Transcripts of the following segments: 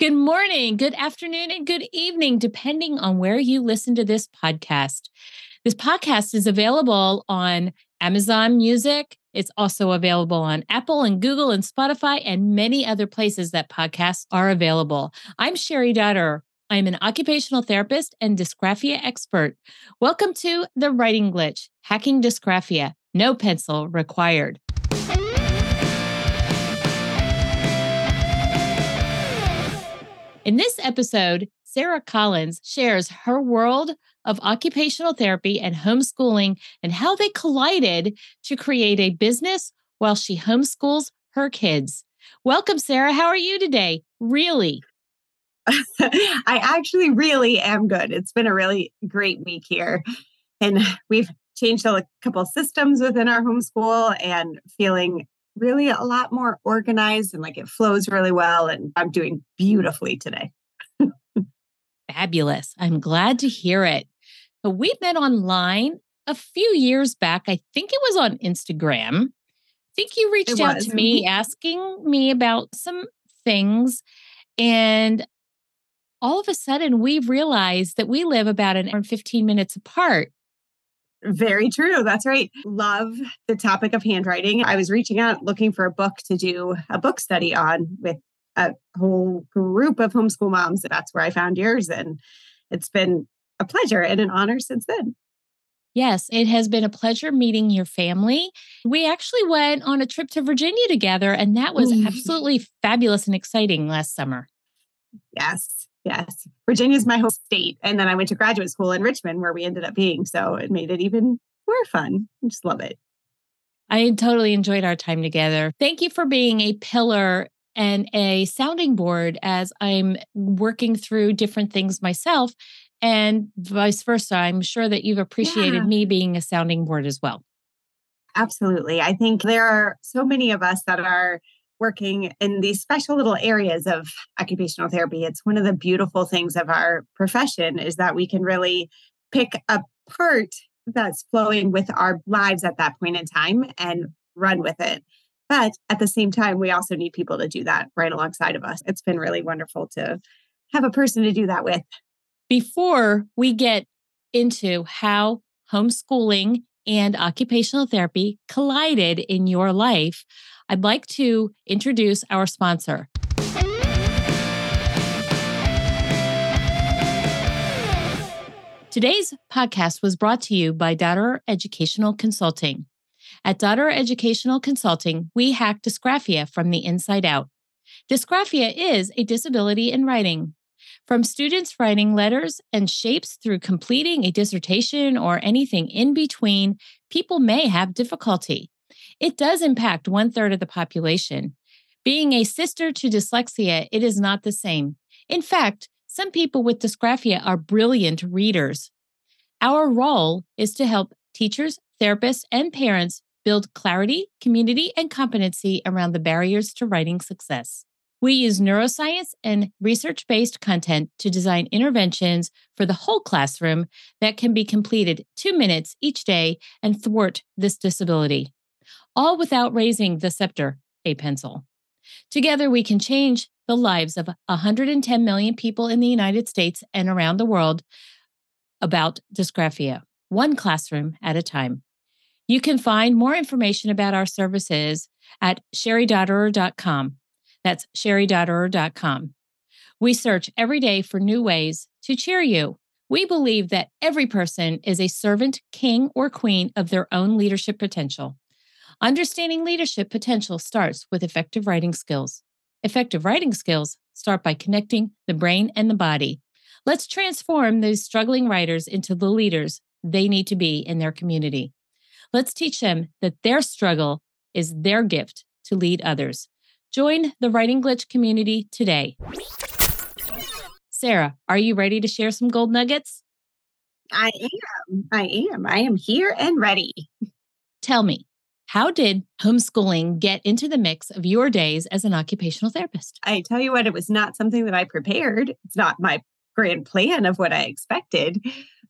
Good morning, good afternoon, and good evening, depending on where you listen to this podcast. This podcast is available on Amazon Music. It's also available on Apple and Google and Spotify and many other places that podcasts are available. I'm Sherry Dotterer. I'm an occupational therapist and dysgraphia expert. Welcome to The Writing Glitch Hacking Dysgraphia. No pencil required. In this episode, Sarah Collins shares her world of occupational therapy and homeschooling and how they collided to create a business while she homeschools her kids. Welcome, Sarah. How are you today? Really? I actually really am good. It's been a really great week here. And we've changed a couple systems within our homeschool and feeling really a lot more organized and like it flows really well. And I'm doing beautifully today. Fabulous. I'm glad to hear it. So we met online a few years back. I think it was on Instagram. I think you reached out to me mm-hmm. asking me about some things. And all of a sudden, we realized that we live about an hour and 15 minutes apart. Very true. That's right. Love the topic of handwriting. I was reaching out looking for a book to do a book study on with a whole group of homeschool moms. That's where I found yours. And it's been a pleasure and an honor since then. Yes, it has been a pleasure meeting your family. We actually went on a trip to Virginia together, and that was mm-hmm. absolutely fabulous and exciting last summer. Yes. Yes. Virginia is my home state. And then I went to graduate school in Richmond where we ended up being. So it made it even more fun. I just love it. I totally enjoyed our time together. Thank you for being a pillar and a sounding board as I'm working through different things myself and vice versa. I'm sure that you've appreciated yeah. me being a sounding board as well. Absolutely. I think there are so many of us that are working in these special little areas of occupational therapy. It's one of the beautiful things of our profession is that we can really pick a part that's flowing with our lives at that point in time and run with it. But at the same time, we also need people to do that right alongside of us. It's been really wonderful to have a person to do that with. Before we get into how homeschooling and occupational therapy collided in your life, I'd like to introduce our sponsor. Today's podcast was brought to you by Dotterer Educational Consulting. At Dotterer Educational Consulting, we hack dysgraphia from the inside out. Dysgraphia is a disability in writing. From students writing letters and shapes through completing a dissertation or anything in between, people may have difficulty. It does impact one third of the population. Being a sister to dyslexia, it is not the same. In fact, some people with dysgraphia are brilliant readers. Our role is to help teachers, therapists, and parents build clarity, community, and competency around the barriers to writing success. We use neuroscience and research based content to design interventions for the whole classroom that can be completed two minutes each day and thwart this disability all without raising the scepter, a pencil. Together, we can change the lives of 110 million people in the United States and around the world about dysgraphia, one classroom at a time. You can find more information about our services at sherrydotterer.com. That's sherrydotterer.com. We search every day for new ways to cheer you. We believe that every person is a servant, king, or queen of their own leadership potential. Understanding leadership potential starts with effective writing skills. Effective writing skills start by connecting the brain and the body. Let's transform those struggling writers into the leaders they need to be in their community. Let's teach them that their struggle is their gift to lead others. Join the Writing Glitch community today. Sarah, are you ready to share some gold nuggets? I am. I am. I am here and ready. Tell me, how did homeschooling get into the mix of your days as an occupational therapist? I tell you what, it was not something that I prepared. It's not my grand plan of what I expected.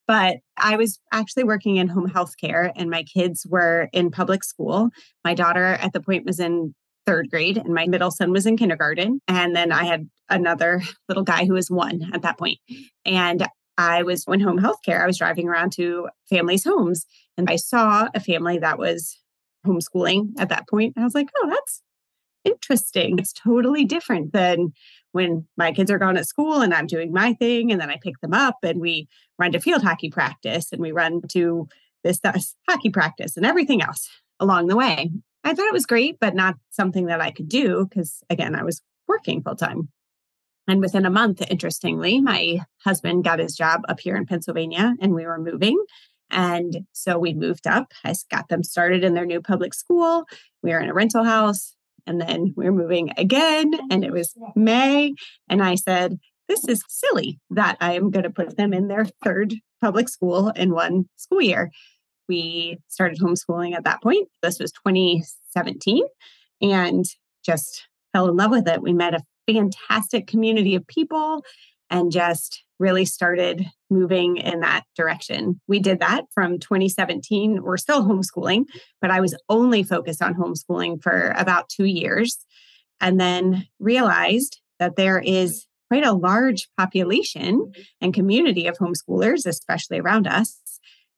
But I was actually working in home health care and my kids were in public school. My daughter at the point was in third grade, and my middle son was in kindergarten. And then I had another little guy who was one at that point. And I was in home health care. I was driving around to families' homes and I saw a family that was homeschooling at that point. And I was like, oh, that's interesting. It's totally different than when my kids are gone at school and I'm doing my thing. And then I pick them up and we run to field hockey practice and we run to this, this hockey practice and everything else along the way. I thought it was great, but not something that I could do because, again, I was working full time. And within a month, interestingly, my husband got his job up here in Pennsylvania and we were moving. And so we moved up. I got them started in their new public school. We were in a rental house. And then we're moving again. And it was May. And I said, This is silly that I am going to put them in their third public school in one school year. We started homeschooling at that point. This was 2017 and just fell in love with it. We met a fantastic community of people and just really started moving in that direction. We did that from 2017. We're still homeschooling, but I was only focused on homeschooling for about two years and then realized that there is quite a large population and community of homeschoolers, especially around us,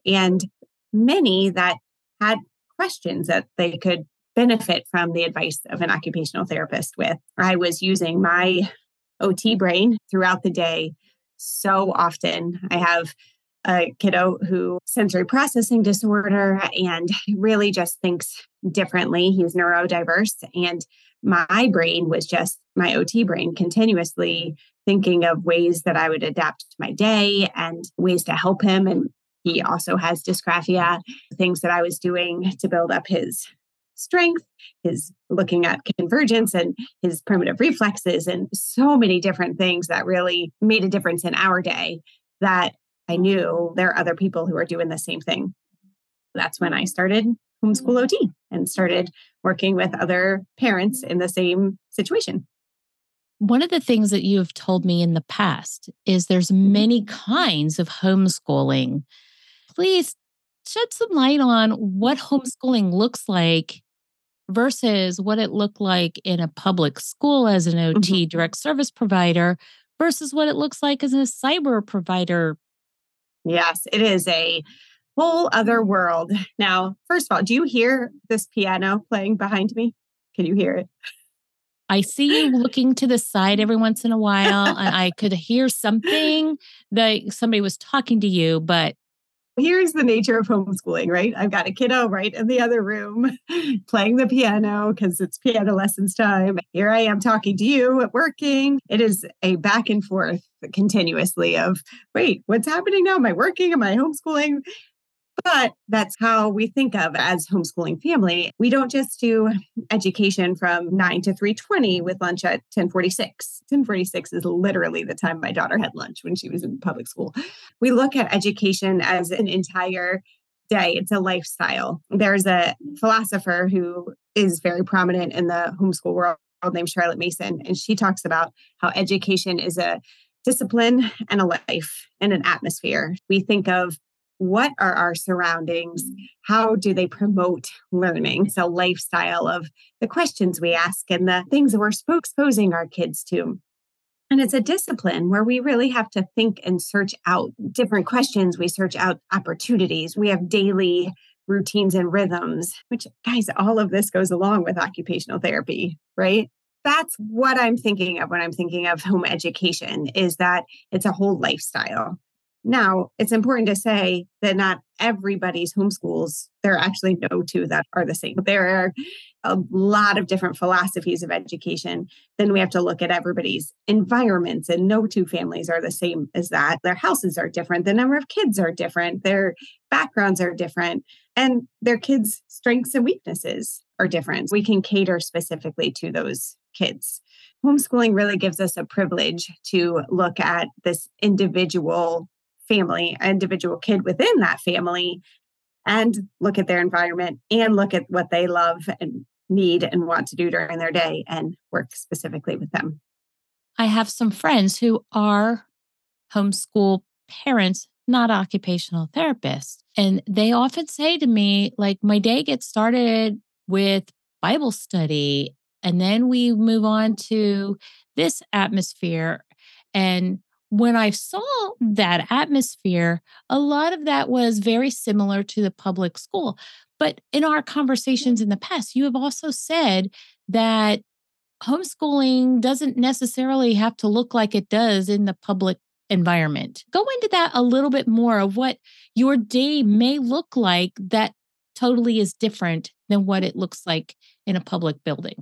and many that had questions that they could benefit from the advice of an occupational therapist with. I was using my OT brain throughout the day so often. I have a kiddo who sensory processing disorder and really just thinks differently. He's neurodiverse and my brain was just my OT brain continuously thinking of ways that I would adapt to my day and ways to help him and he also has dysgraphia, things that I was doing to build up his strength, his looking at convergence and his primitive reflexes, and so many different things that really made a difference in our day that I knew there are other people who are doing the same thing. That's when I started homeschool OT and started working with other parents in the same situation. One of the things that you've told me in the past is there's mm-hmm. many kinds of homeschooling. Please shed some light on what homeschooling looks like versus what it looked like in a public school as an OT mm-hmm. direct service provider versus what it looks like as a cyber provider. Yes, it is a whole other world. Now, first of all, do you hear this piano playing behind me? Can you hear it? I see you looking to the side every once in a while, and I could hear something that somebody was talking to you, but here's the nature of homeschooling, right? I've got a kiddo right in the other room playing the piano because it's piano lessons time. Here I am talking to you at working. It is a back and forth continuously of, wait, what's happening now? Am I working? Am I homeschooling? But that's how we think of as homeschooling family. We don't just do education from 9 to 3:20 with lunch at 1046. 1046 is literally the time my daughter had lunch when she was in public school. We look at education as an entire day. It's a lifestyle. There's a philosopher who is very prominent in the homeschool world named Charlotte Mason, and she talks about how education is a discipline and a life and an atmosphere. We think of what are our surroundings? Mm. How do they promote learning? So, lifestyle of the questions we ask and the things that we're exposing our kids to. And it's a discipline where we really have to think and search out different questions. We search out opportunities. We have daily routines and rhythms, which, guys, all of this goes along with occupational therapy, right? That's what I'm thinking of when I'm thinking of home education is that it's a whole lifestyle. Now, it's important to say that not everybody's homeschools, there are actually no two that are the same. There are a lot of different philosophies of education. Then we have to look at everybody's environments, and no two families are the same as that. Their houses are different, the number of kids are different, their backgrounds are different, and their kids' strengths and weaknesses are different. We can cater specifically to those kids. Homeschooling really gives us a privilege to look at this individual family, individual kid within that family, and look at their environment and look at what they love and need and want to do during their day and work specifically with them. I have some friends who are homeschool parents, not occupational therapists. And they often say to me, like, my day gets started with Bible study And then we move on to this atmosphere. And when I saw that atmosphere, a lot of that was very similar to the public school. But in our conversations in the past, you have also said that homeschooling doesn't necessarily have to look like it does in the public environment. Go into that a little bit more of what your day may look like that totally is different than what it looks like in a public building.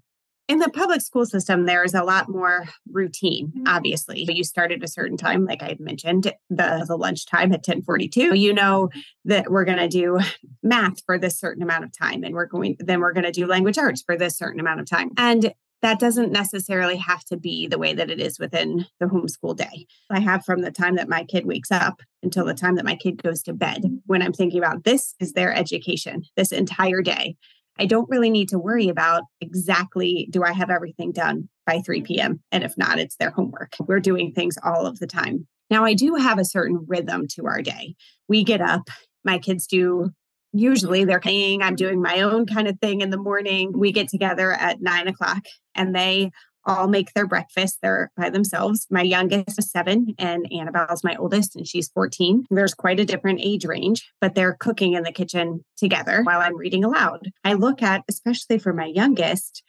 In the public school system, there is a lot more routine, mm-hmm. obviously. You start at a certain time, like I had mentioned, the, the lunchtime at 1042. You know that we're going to do math for this certain amount of time, and we're going, then we're going to do language arts for this certain amount of time. And that doesn't necessarily have to be the way that it is within the homeschool day. I have from the time that my kid wakes up until the time that my kid goes to bed when I'm thinking about this is their education this entire day. I don't really need to worry about exactly do I have everything done by 3 p.m. And if not, it's their homework. We're doing things all of the time. Now, I do have a certain rhythm to our day. We get up, my kids do usually they're playing. I'm doing my own kind of thing in the morning. We get together at nine o'clock and they all make their breakfast. They're by themselves. My youngest is seven, and Annabelle's my oldest, and she's 14. There's quite a different age range, but they're cooking in the kitchen together while I'm reading aloud. I look at, especially for my youngest,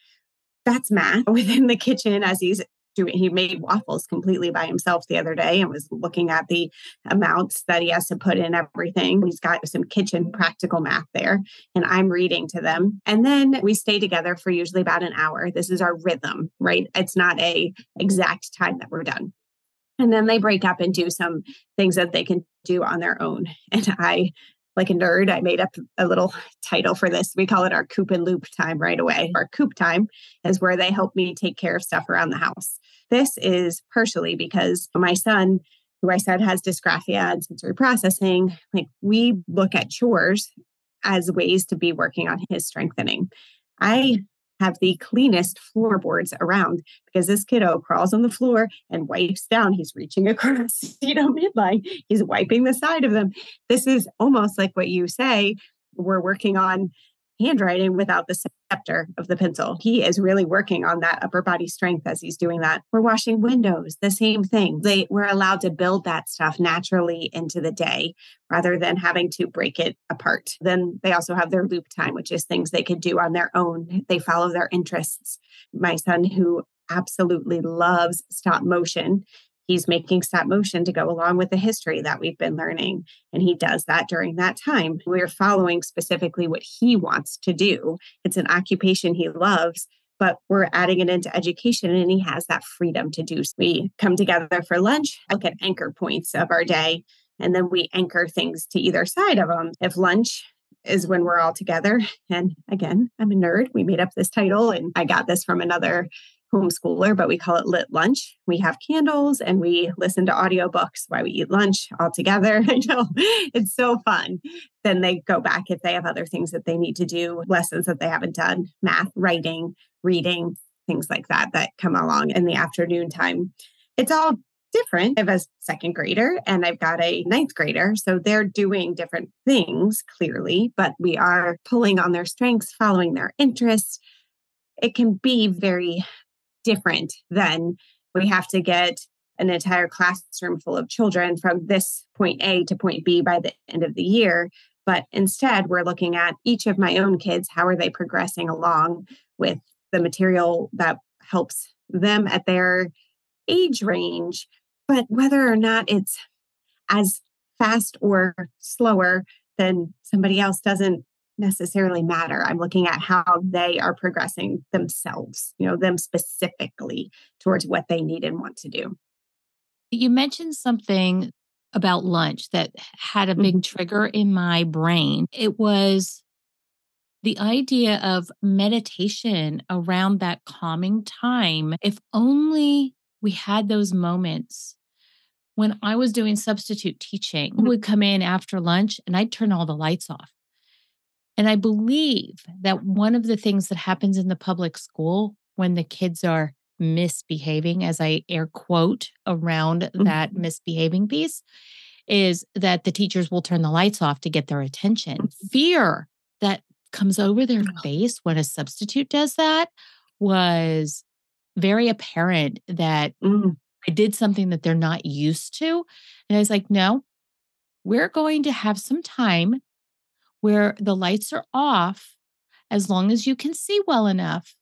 that's math within the kitchen as he's doing he made waffles completely by himself the other day and was looking at the amounts that he has to put in everything. He's got some kitchen practical math there and i'm reading to them. And then we stay together for usually about an hour. This is our rhythm right? It's not a exact time that we're done. And then they break up and do some things that they can do on their own. And i like a nerd, I made up a little title for this. We call it our coop and loop time right away. Our coop time is where they help me take care of stuff around the house. This is partially because my son, who I said has dysgraphia and sensory processing, like we look at chores as ways to be working on his strengthening. I have the cleanest floorboards around because this kiddo crawls on the floor and wipes down. He's reaching across, you know, midline. He's wiping the side of them. This is almost like what you say. We're working on handwriting without the scepter of the pencil. He is really working on that upper body strength as he's doing that. We're washing windows, the same thing. They we're allowed to build that stuff naturally into the day rather than having to break it apart. Then they also have their loop time, which is things they could do on their own. They follow their interests. My son who absolutely loves stop motion he's making stop motion to go along with the history that we've been learning. And he does that during that time. We're following specifically what he wants to do. It's an occupation he loves, but we're adding it into education and he has that freedom to do. So we come together for lunch, look at anchor points of our day, and then we anchor things to either side of them. If lunch is when we're all together. And again, I'm a nerd. We made up this title and I got this from another homeschooler, but we call it lit lunch. We have candles and we listen to audiobooks while we eat lunch all together. I know it's so fun. Then they go back if they have other things that they need to do, lessons that they haven't done, math, writing, reading, things like that that come along in the afternoon time. It's all different. I have a second grader and I've got a ninth grader. So they're doing different things clearly, but we are pulling on their strengths, following their interests. It can be very different than we have to get an entire classroom full of children from this point A to point B by the end of the year. But instead, we're looking at each of my own kids. How are they progressing along with the material that helps them at their age range? But whether or not it's as fast or slower than somebody else doesn't necessarily matter. I'm looking at how they are progressing themselves, you know, them specifically towards what they need and want to do. You mentioned something about lunch that had a big mm-hmm. trigger in my brain. It was the idea of meditation around that calming time. If only we had those moments when I was doing substitute teaching, mm-hmm. would come in after lunch and I'd turn all the lights off and I believe that one of the things that happens in the public school when the kids are misbehaving, as I air quote around mm-hmm. that misbehaving piece, is that the teachers will turn the lights off to get their attention. Mm-hmm. Fear that comes over their face when a substitute does that was very apparent that Mm, I did something that they're not used to. And I was like, no, we're going to have some time where the lights are off as long as you can see well enough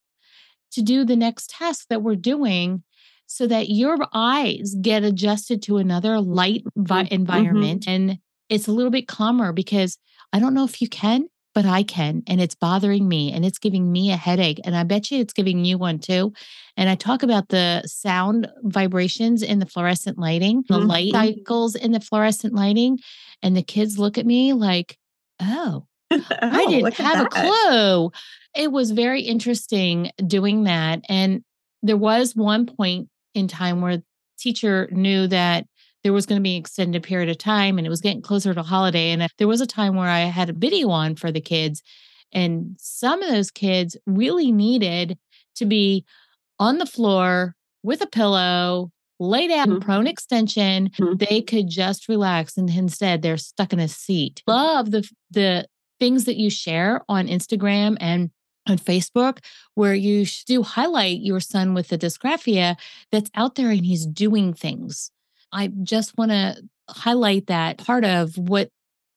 to do the next task that we're doing so that your eyes get adjusted to another light vi- Mhm, environment and it's a little bit calmer because I don't know if you can, but I can. And it's bothering me and it's giving me a headache. And I bet you it's giving you one too. And I talk about the sound vibrations in the fluorescent lighting, the light Mhm. cycles in the fluorescent lighting. And the kids look at me like, oh, I Oh, didn't have a clue. It was very interesting doing that. And there was one point in time where teacher knew that there was going to be an extended period of time and it was getting closer to holiday. And there was a time where I had a video on for the kids. And some of those kids really needed to be on the floor with a pillow, laid out Mhm. prone extension. Mhm. They could just relax. And instead, they're stuck in a seat. Love the the things that you share on Instagram and on Facebook, where you do highlight your son with the dysgraphia that's out there and he's doing things. I just want to highlight that part of what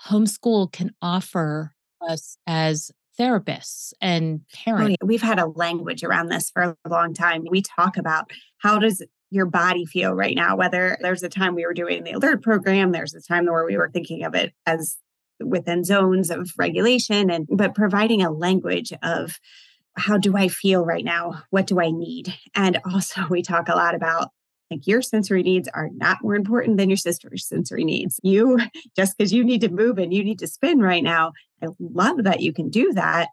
homeschool can offer us as therapists and Oh, parents. We've had a language around this for a long time. We talk about how does your body feel right now, whether there's a time we were doing the alert program, there's a time where we were thinking of it as within zones of regulation and but providing a language of how do I feel right now? What do I need? And also we talk a lot about like your sensory needs are not more important than your sister's sensory needs. You just because you need to move and you need to spin right now. I love that you can do that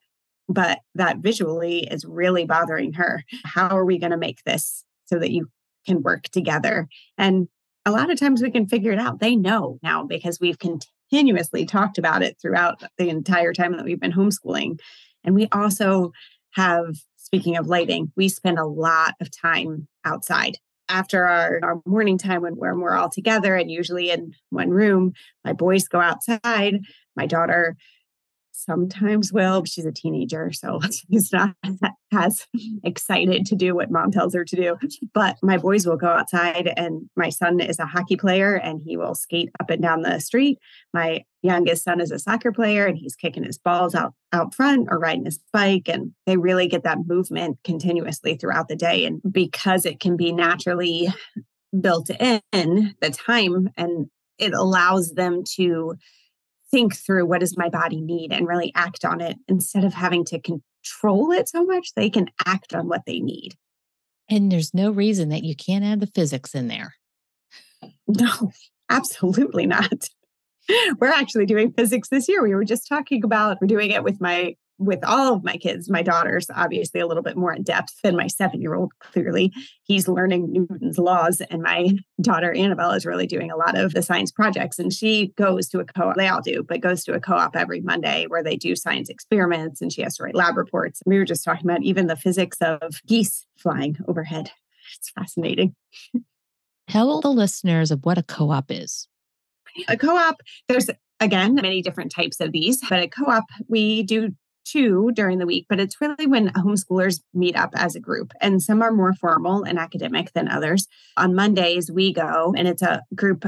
but that visually is really bothering her. How are we going to make this so that you can work together? And a lot of times we can figure it out. They know now because we've continuously talked about it throughout the entire time that we've been homeschooling. And we also have, speaking of lighting, we spend a lot of time outside. After our, our morning time when, when we're all together and usually in one room, my boys go outside. My daughter sometimes will. She's a teenager, so she's not as excited to do what mom tells her to do. But my boys will go outside, and my son is a hockey player and he will skate up and down the street. My youngest son is a soccer player and he's kicking his balls out out front or riding his bike and they really get that movement continuously throughout the day and because it can be naturally built in the time and it allows them to think through what does my body need and really act on it instead of having to control it so much they can act on what they need. And there's no reason that you can't add the physics in there. no absolutely not. We're actually doing physics this year. We were just talking about we're doing it with my with all of my kids my daughters obviously a little bit more in depth than my seven year old clearly. He's learning newton's laws and my daughter annabelle is really doing a lot of the science projects and she goes to a co-op they all do but goes to a co-op every monday where they do science experiments and she has to write lab reports. We were just talking about even the physics of geese flying overhead. It's fascinating. Tell the listeners of what a co op is. a co-op there's again many different types of these but a co-op we do two during the week but it's really when homeschoolers meet up as a group and some are more formal and academic than others. On mondays we go and it's a group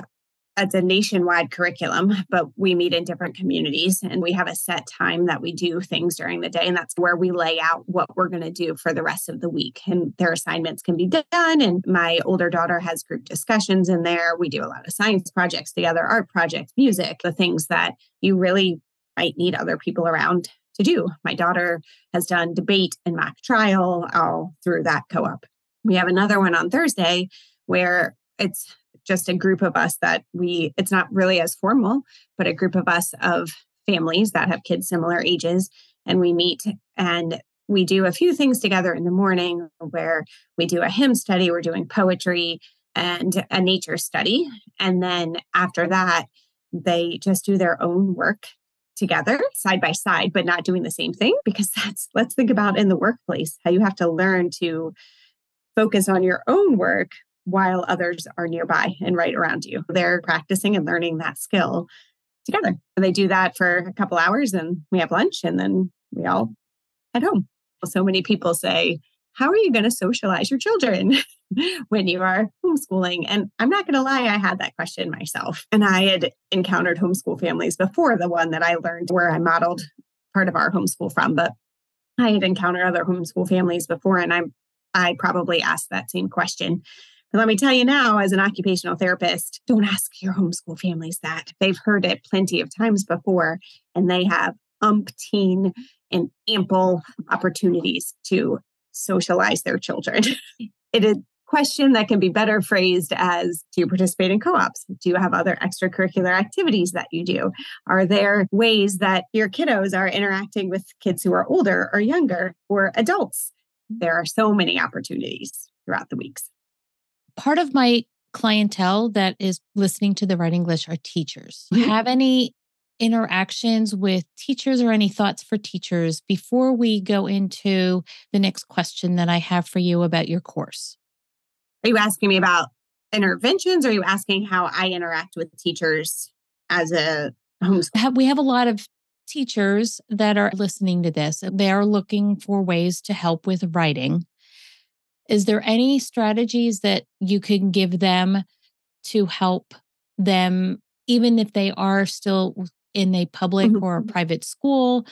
it's a nationwide curriculum but we meet in different communities and we have a set time that we do things during the day and that's where we lay out what we're going to do for the rest of the week and their assignments can be done and my older daughter has group discussions in there. We do a lot of science projects together art projects music the things that you really might need other people around to do. My daughter has done debate and mock trial all through that co-op. We have another one on thursday where it's just a group of us that we it's not really as formal but a group of us of families that have kids similar ages and we meet and we do a few things together in the morning where we do a hymn study we're doing poetry and a nature study and then after that they just do their own work together side by side but not doing the same thing because that's let's think about in the workplace how you have to learn to focus on your own work while others are nearby and right around you. They're practicing and learning that skill together. They do that for a couple hours and we have lunch and then we all head home. So many people say, how are you going to socialize your children when you are homeschooling? And I'm not going to lie, I had that question myself. And I had encountered homeschool families before the one that I learned where I modeled part of our homeschool from, but I had encountered other homeschool families before and I'm I probably asked that same question. And let me tell you now, as an occupational therapist, don't ask your homeschool families that. They've heard it plenty of times before, and they have umpteen and ample opportunities to socialize their children. it is question that can be better phrased as Do you participate in co ops? Do you have other extracurricular activities that you do? Are there ways that your kiddos are interacting with kids who are older or younger or adults? There are so many opportunities throughout the weeks part of my clientele that is listening to the Writing Glitch are teachers. Mm-hmm. Have any interactions with teachers or any thoughts for teachers before we go into the next question that I have for you about your course? Are you asking me about interventions? Or are you asking how I interact with teachers as a homeschool? We have a lot of teachers that are listening to this. They are looking for ways to help with writing. Is there any strategies that you can give them to help them, even if they are still in a public mm-hmm. or a private school?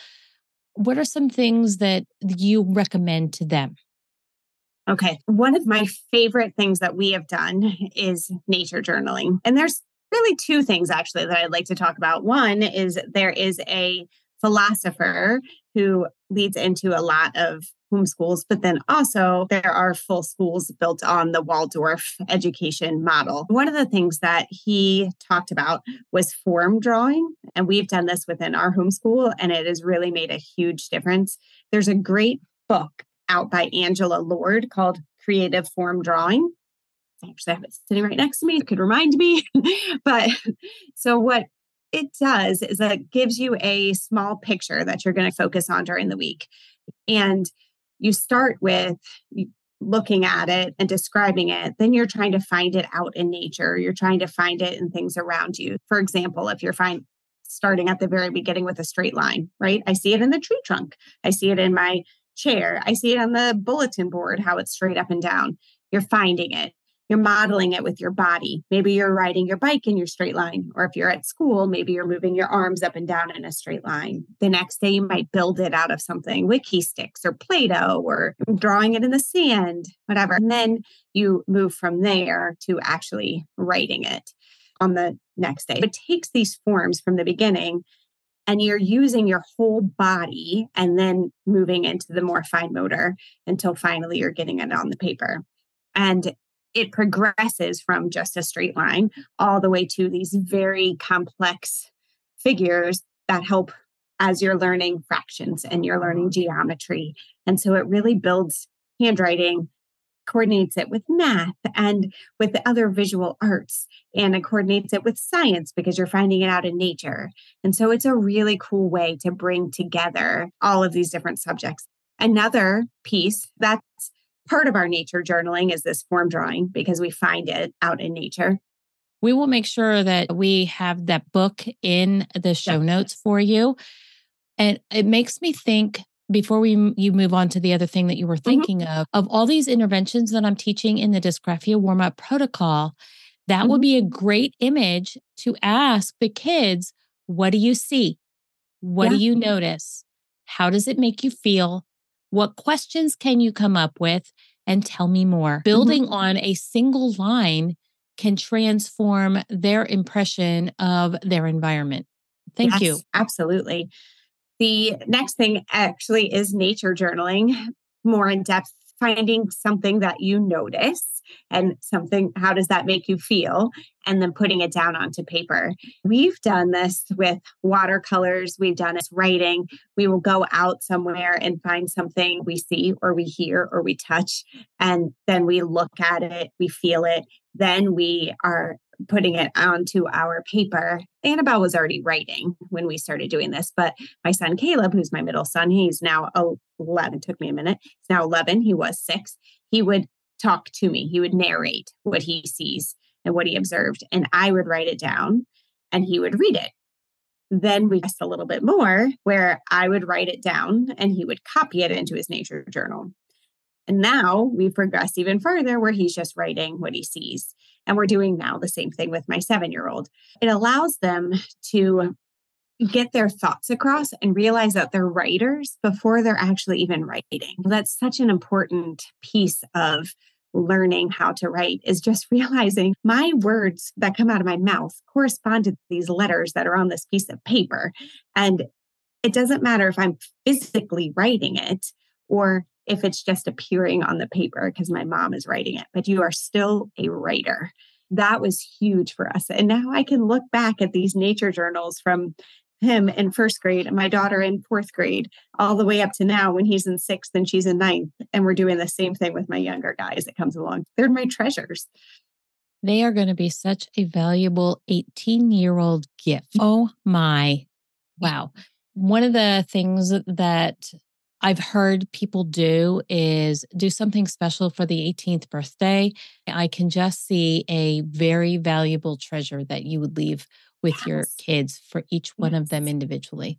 What are some things that you recommend to them? Okay. One of my favorite things that we have done is nature journaling. And there's really two things actually that I'd like to talk about. One is there is a philosopher who leads into a lot of homeschools, but then also there are full schools built on the Waldorf education model. One of the things that he talked about was form drawing, and we've done this within our homeschool, and it has really made a huge difference. There's a great book out by Angela Lord called Creative Form Drawing. I actually have it sitting right next to me. It could remind me. but so what it does is that it gives you a small picture that you're going to focus on during the week. And you start with looking at it and describing it, then you're trying to find it out in nature. You're trying to find it in things around you. For example, if you're fine, starting at the very beginning with a straight line, right? I see it in the tree trunk. I see it in my chair. I see it on the bulletin board, how it's straight up and down. You're finding it you're modeling it with your body. Maybe you're riding your bike in your straight line. Or if you're at school, maybe you're moving your arms up and down in a straight line. The next day, you might build it out of something Wikki Stix or Play Doh or drawing it in the sand, whatever. And then you move from there to actually writing it on the next day. It takes these forms from the beginning and you're using your whole body and then moving into the more fine motor until finally you're getting it on the paper. And it progresses from just a straight line all the way to these very complex figures that help as you're learning fractions and you're learning geometry. And so it really builds handwriting, coordinates it with math and with the other visual arts, and it coordinates it with science because you're finding it out in nature. And so it's a really cool way to bring together all of these different subjects. Another piece that's part of our nature journaling is this form drawing because we find it out in nature. We will make sure that we have that book in the show notes for you. And it makes me think before we you move on to the other thing that you were mm-hmm. thinking mm-hmm. of of all these interventions that I'm teaching in the dysgraphia warm up protocol, that mm-hmm. would be a great image to ask the kids, what do you see? What yeah. do you notice? How does it make you feel? What questions can you come up with? And tell me more. Mm-hmm. Building mm-hmm. on a single line can transform their impression of their environment. Thank yes, you. Absolutely. The next thing actually is nature journaling, more in depth, finding something that you notice and something, how does that make you feel? And then putting it down onto paper. We've done this with watercolors, we've done it writing. We will go out somewhere and find something we see or we hear or we touch, and then we look at it, we feel it, then we are putting it onto our paper. Annabelle was already writing when we started doing this, but my son Caleb, who's my middle son, he's now 11, took me a minute. He's now 11, he was six. He would talk to me. He would narrate what he sees and what he observed, and I would write it down and he would read it. Then we just a little bit more where I would write it down and he would copy it into his nature journal. And now we've progressed even further where he's just writing what he sees. And we're doing now the same thing with my seven year old. It allows them to get their thoughts across and realize that they're writers before they're actually even writing. That's such an important piece of learning how to write is just realizing my words that come out of my mouth correspond to these letters that are on this piece of paper. And it doesn't matter if I'm physically writing it or if it's just appearing on the paper because my mom is writing it, but you are still a writer. That was huge for us. And now I can look back at these nature journals from him in first grade and my daughter in fourth grade, all the way up to now when he's in sixth and she's in ninth. And we're doing the same thing with my younger guys that comes along. They're my treasures. They are going to be such a valuable 18 year old gift. Oh my. Wow. One of the things that I've heard people do is do something special for the 18th birthday. I can just see a very valuable treasure that you would leave with yes. your kids for each one yes. of them individually.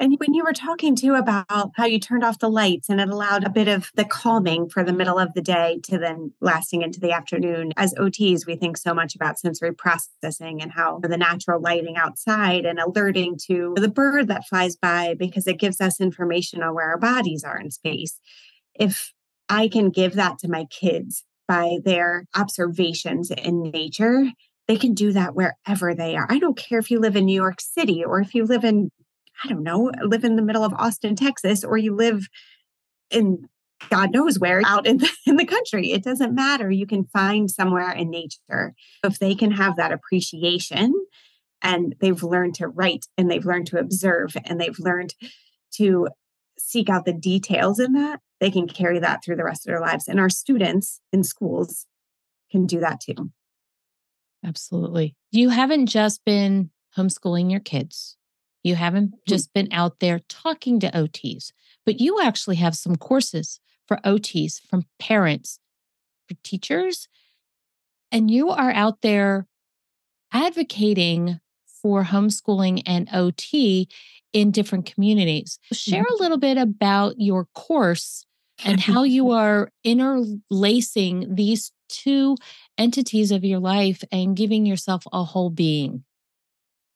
And when you were talking too about how you turned off the lights and it allowed a bit of the calming for the middle of the day to then lasting into the afternoon, as OTs, we think so much about sensory processing and how the natural lighting outside and alerting to the bird that flies by because it gives us information on where our bodies are in space. If I can give that to my kids by their observations in nature, they can do that wherever they are. I don't care if you live in New York City or if you live in I don't know, live in the middle of Austin, Texas, or you live in God knows where out in the, in the country. It doesn't matter. You can find somewhere in nature. If they can have that appreciation and they've learned to write and they've learned to observe and they've learned to seek out the details in that, they can carry that through the rest of their lives. And our students in schools can do that too. Absolutely. You haven't just been homeschooling your kids. You haven't hmm. just been out there talking to OTs, but you actually have some courses for OTs from parents, for teachers, and you are out there advocating for homeschooling and OT in different communities. Share a little bit about your course and how you are interlacing these two entities of your life and giving yourself a whole being.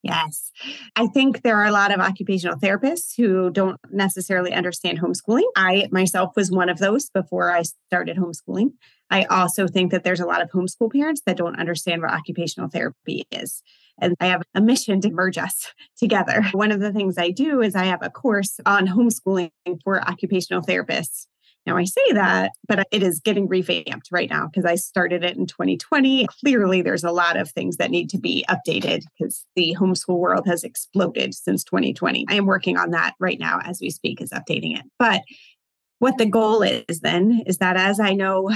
Yes. I think there are a lot of occupational therapists who don't necessarily understand homeschooling. I myself was one of those before I started homeschooling. I also think that there's a lot of homeschool parents that don't understand what occupational therapy is. And I have a mission to merge us together. One of the things I do is I have a course on homeschooling for occupational therapists now, I say that, but it is getting revamped right now because I started it in 2020. Clearly, there's a lot of things that need to be updated because the homeschool world has exploded since 2020. I am working on that right now as we speak, is updating it. But what the goal is then is that as I know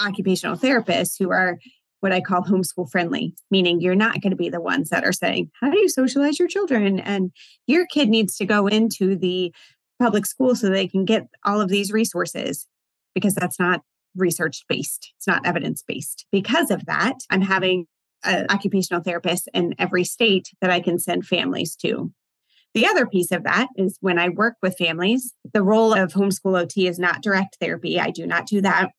occupational therapists who are what I call homeschool friendly, meaning you're not going to be the ones that are saying, How do you socialize your children? And your kid needs to go into the public school so they can get all of these resources because that's not research based. It's not evidence based. Because of that, I'm having an occupational therapist in every state that I can send families to. The other piece of that is when I work with families, the role of homeschool OT is not direct therapy. I do not do that,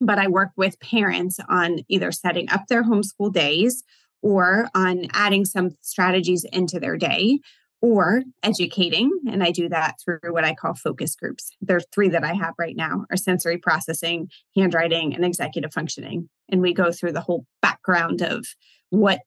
but I work with parents on either setting up their homeschool days or on adding some strategies into their day or educating and i do that through what i call focus groups. There's three that i have right now are sensory processing handwriting and executive functioning. And we go through the whole background of what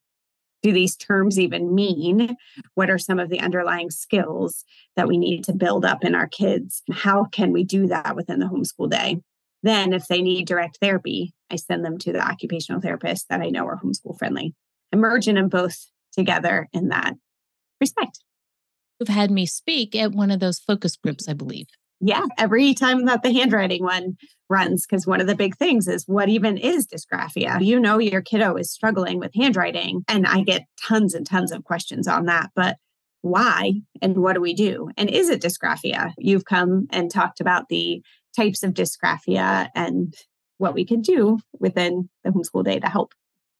do these terms even mean? What are some of the underlying skills that we need to build up in our kids? How can we do that within the homeschool day? Then if they need direct therapy i send them to the occupational therapist that i know are homeschool friendly. I merge merging them both together in that respect have had me speak at one of those focus groups, I believe. Yeah, every time that the handwriting one runs, because one of the big things is what even is dysgraphia? You know, your kiddo is struggling with handwriting, and I get tons and tons of questions on that. But why and what do we do? And is it dysgraphia? You've come and talked about the types of dysgraphia and what we can do within the homeschool day to help.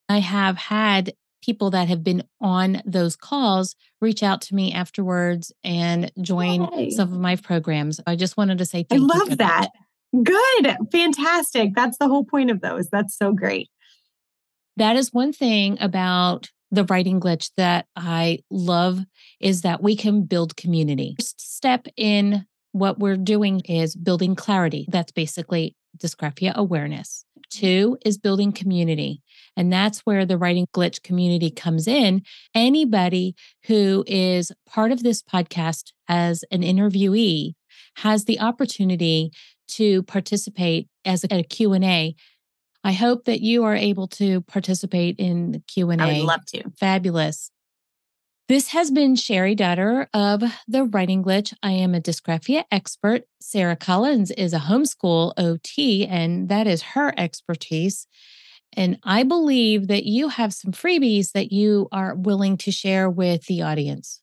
I have had people that have been on those calls reach out to me afterwards and join Yay. some of my programs. I just wanted to say thank I love that. that. Good. Fantastic. That's the whole point of those. That's so great. That is one thing about the writing glitch that I love is that we can build community. First step in what we're doing is building clarity. That's basically dysgraphia awareness. Two is building community. And that's where the writing glitch community comes in. Anybody who is part of this podcast as an interviewee has the opportunity to participate as a Q&A. I hope that you are able to participate in the Q&A. I would love to. Fabulous. This has been Cheri Dotterer of The Writing Glitch. I am a dysgraphia expert. Sarah Collins is a homeschool OT, and that is her expertise. And I believe that you have some freebies that you are willing to share with the audience.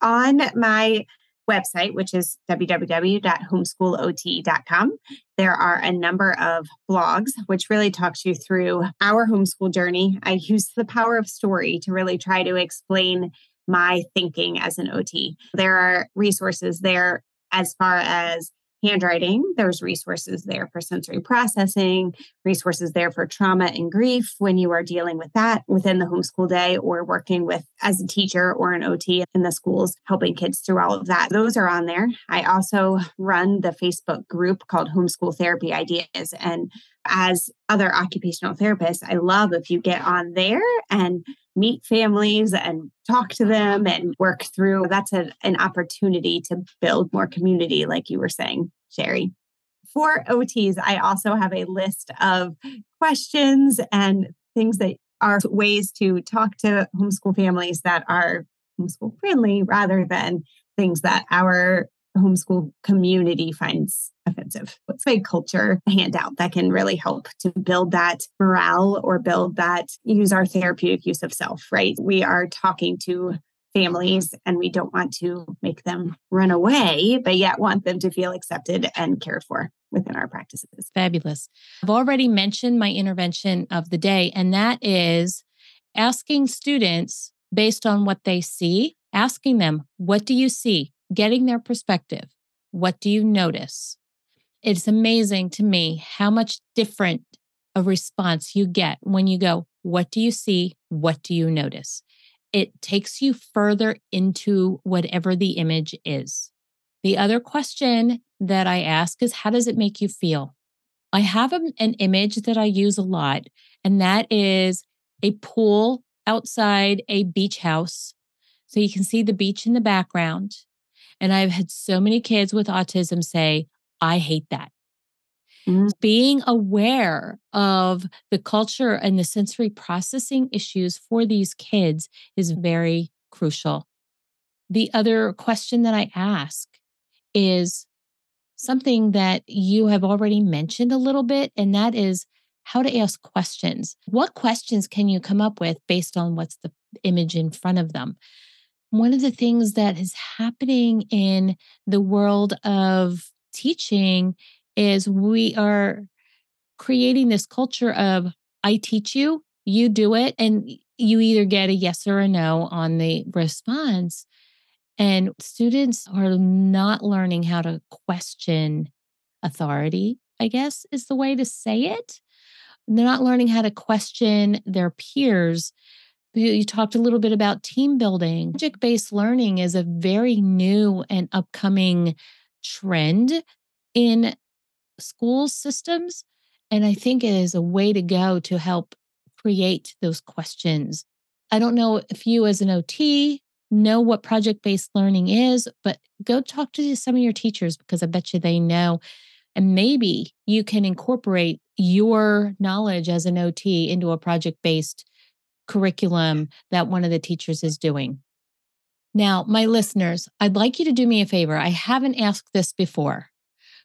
On my website, which is www.homeschoolot.com, there are a number of blogs which really talks you through our homeschool journey. I use the power of story to really try to explain my thinking as an OT. There are resources there as far as handwriting. There's resources there for sensory processing, resources there for trauma and grief when you are dealing with that within the homeschool day or working with as a teacher or an OT in the schools, helping kids through all of that. Those are on there. I also run the Facebook group called Homeschool Therapy Ideas. And as other occupational therapists, I love if you get on there and meet families and talk to them and work through. That's a, an opportunity to build more community, like you were saying, Cheri. For OTs, I also have a list of questions and things that are ways to talk to homeschool families that are homeschool friendly rather than things that our homeschool community finds offensive. It's a culture handout that can really help to build that morale or build that use our therapeutic use of self, right? We are talking to families and we don't want to make them run away, but yet want them to feel accepted and cared for within our practices. Fabulous. I've already mentioned my intervention of the day, and that is asking students based on what they see, asking them, What do you see? Getting their perspective. What do you notice? It's amazing to me how much different a response you get when you go, What do you see? What do you notice? It takes you further into whatever the image is. The other question that I ask is, How does it make you feel? I have an image that I use a lot, and that is a pool outside a beach house. So you can see the beach in the background. And I've had so many kids with autism say, I hate that. Mm-hmm. Being aware of the culture and the sensory processing issues for these kids is very crucial. The other question that I ask is something that you have already mentioned a little bit, and that is how to ask questions. What questions can you come up with based on what's the image in front of them? One of the things that is happening in the world of teaching is we are creating this culture of I teach you, you do it, and you either get a yes or a no on the response. And students are not learning how to question authority, I guess is the way to say it. They're not learning how to question their peers. You talked a little bit about team building. Project based learning is a very new and upcoming trend in school systems. And I think it is a way to go to help create those questions. I don't know if you, as an OT, know what project based learning is, but go talk to some of your teachers because I bet you they know. And maybe you can incorporate your knowledge as an OT into a project based curriculum that one of the teachers is doing. Now, my listeners, I'd like you to do me a favor. I haven't asked this before.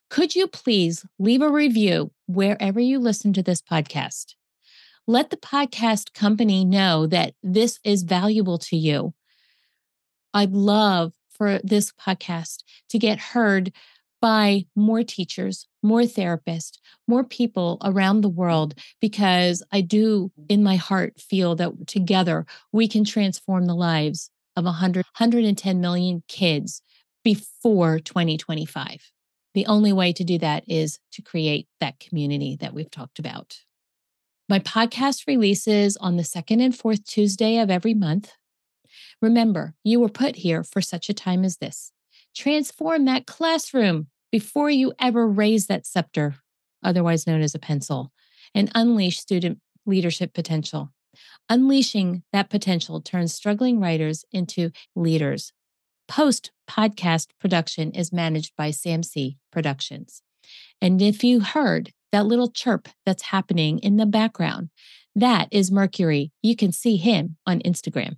Could you please leave a review wherever you listen to this podcast? Let the podcast company know that this is valuable to you. I'd love for this podcast to get heard by more teachers, more therapists, more people around the world, because I do in my heart feel that together we can transform the lives of 100, 110 million kids before 2025. The only way to do that is to create that community that we've talked about. My podcast releases on the second and fourth Tuesday of every month. Remember, you were put here for such a time as this. Transform that classroom before you ever raise that scepter, otherwise known as a pencil, and unleash student leadership potential. Unleashing that potential turns struggling writers into leaders. Post podcast production is managed by SAMC Productions. And if you heard that little chirp that's happening in the background, that is Mercury. You can see him on Instagram.